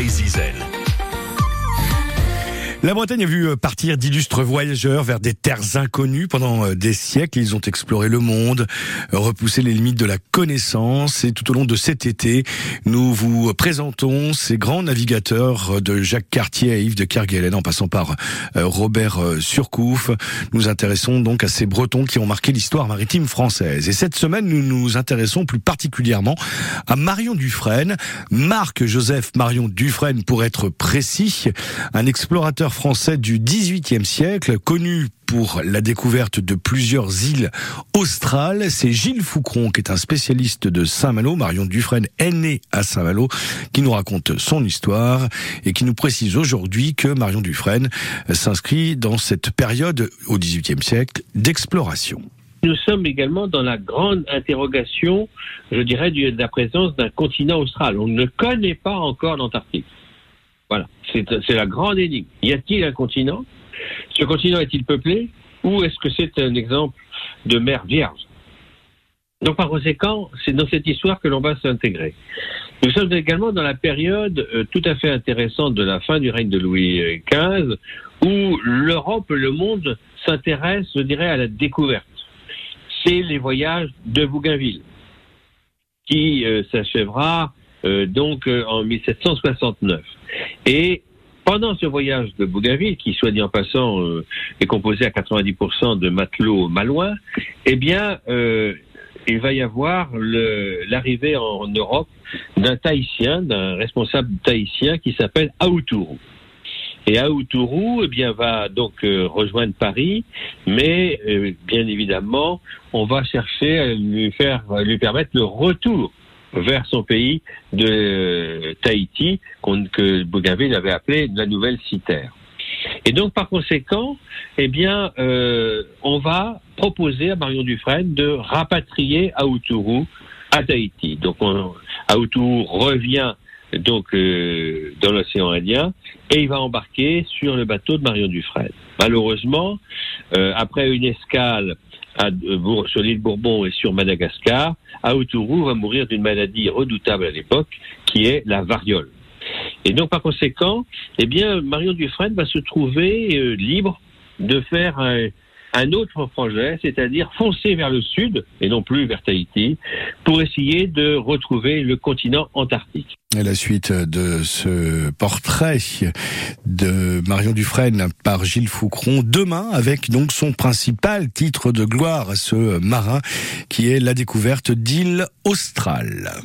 Daisy Zen. La Bretagne a vu euh, partir d'illustres voyageurs vers des terres inconnues pendant euh, des siècles. Ils ont exploré le monde, euh, repoussé les limites de la connaissance. Et tout au long de cet été, nous vous présentons ces grands navigateurs de Jacques Cartier à Yves de Kerguelen, en passant par Robert Surcouf. Nous intéressons donc à ces Bretons qui ont marqué l'histoire maritime française. Et cette semaine, nous nous intéressons plus particulièrement à Marion Dufresne, Marc-Joseph Marion Dufresne pour être précis, un explorateur français du XVIIIe siècle, connu pour la découverte de plusieurs îles australes. C'est Gilles Foucron, qui est un spécialiste de Saint-Malo. Marion Dufresne est né à Saint-Malo, qui nous raconte son histoire et qui nous précise aujourd'hui que Marion Dufresne s'inscrit dans cette période au XVIIIe siècle d'exploration. Nous sommes également dans la grande interrogation, je dirais, de la présence d'un continent austral. On ne connaît pas encore l'Antarctique. Voilà, c'est la grande énigme. Y a-t-il un continent? Ce continent est-il peuplé? Ou est-ce que c'est un exemple de mer vierge? Donc par conséquent, c'est dans cette histoire que l'on va s'intégrer. Nous sommes également dans la période euh, tout à fait intéressante de la fin du règne de Louis XV, où l'Europe, le monde s'intéresse, je dirais, à la découverte. C'est les voyages de Bougainville, qui euh, s'achèvera euh, donc euh, en 1769. Et pendant ce voyage de Bougainville, qui soit dit en passant euh, est composé à 90% de matelots malouins, eh bien, il va y avoir l'arrivée en Europe d'un Tahitien, d'un responsable tahitien qui s'appelle Aoutourou. Et Aoutourou, eh bien, va donc rejoindre Paris, mais bien évidemment, on va chercher à lui faire, à lui permettre le retour vers son pays de Tahiti, que Bougainville avait appelé la nouvelle Citerre. Et donc, par conséquent, eh bien, euh, on va proposer à Marion Dufresne de rapatrier Aoutourou à Tahiti. Donc, Aoutourou revient donc euh, dans l'océan Indien et il va embarquer sur le bateau de Marion Dufresne. Malheureusement, euh, après une escale euh, sur l'île Bourbon et sur Madagascar, Aoutourou va mourir d'une maladie redoutable à l'époque, qui est la variole. Et donc, par conséquent, eh bien, Marion Dufresne va se trouver euh, libre de faire un, un autre projet, c'est-à-dire foncer vers le sud et non plus vers Tahiti, pour essayer de retrouver le continent antarctique. Et la suite de ce portrait de Marion Dufresne par Gilles Foucron demain avec donc son principal titre de gloire à ce marin qui est la découverte d'îles australes.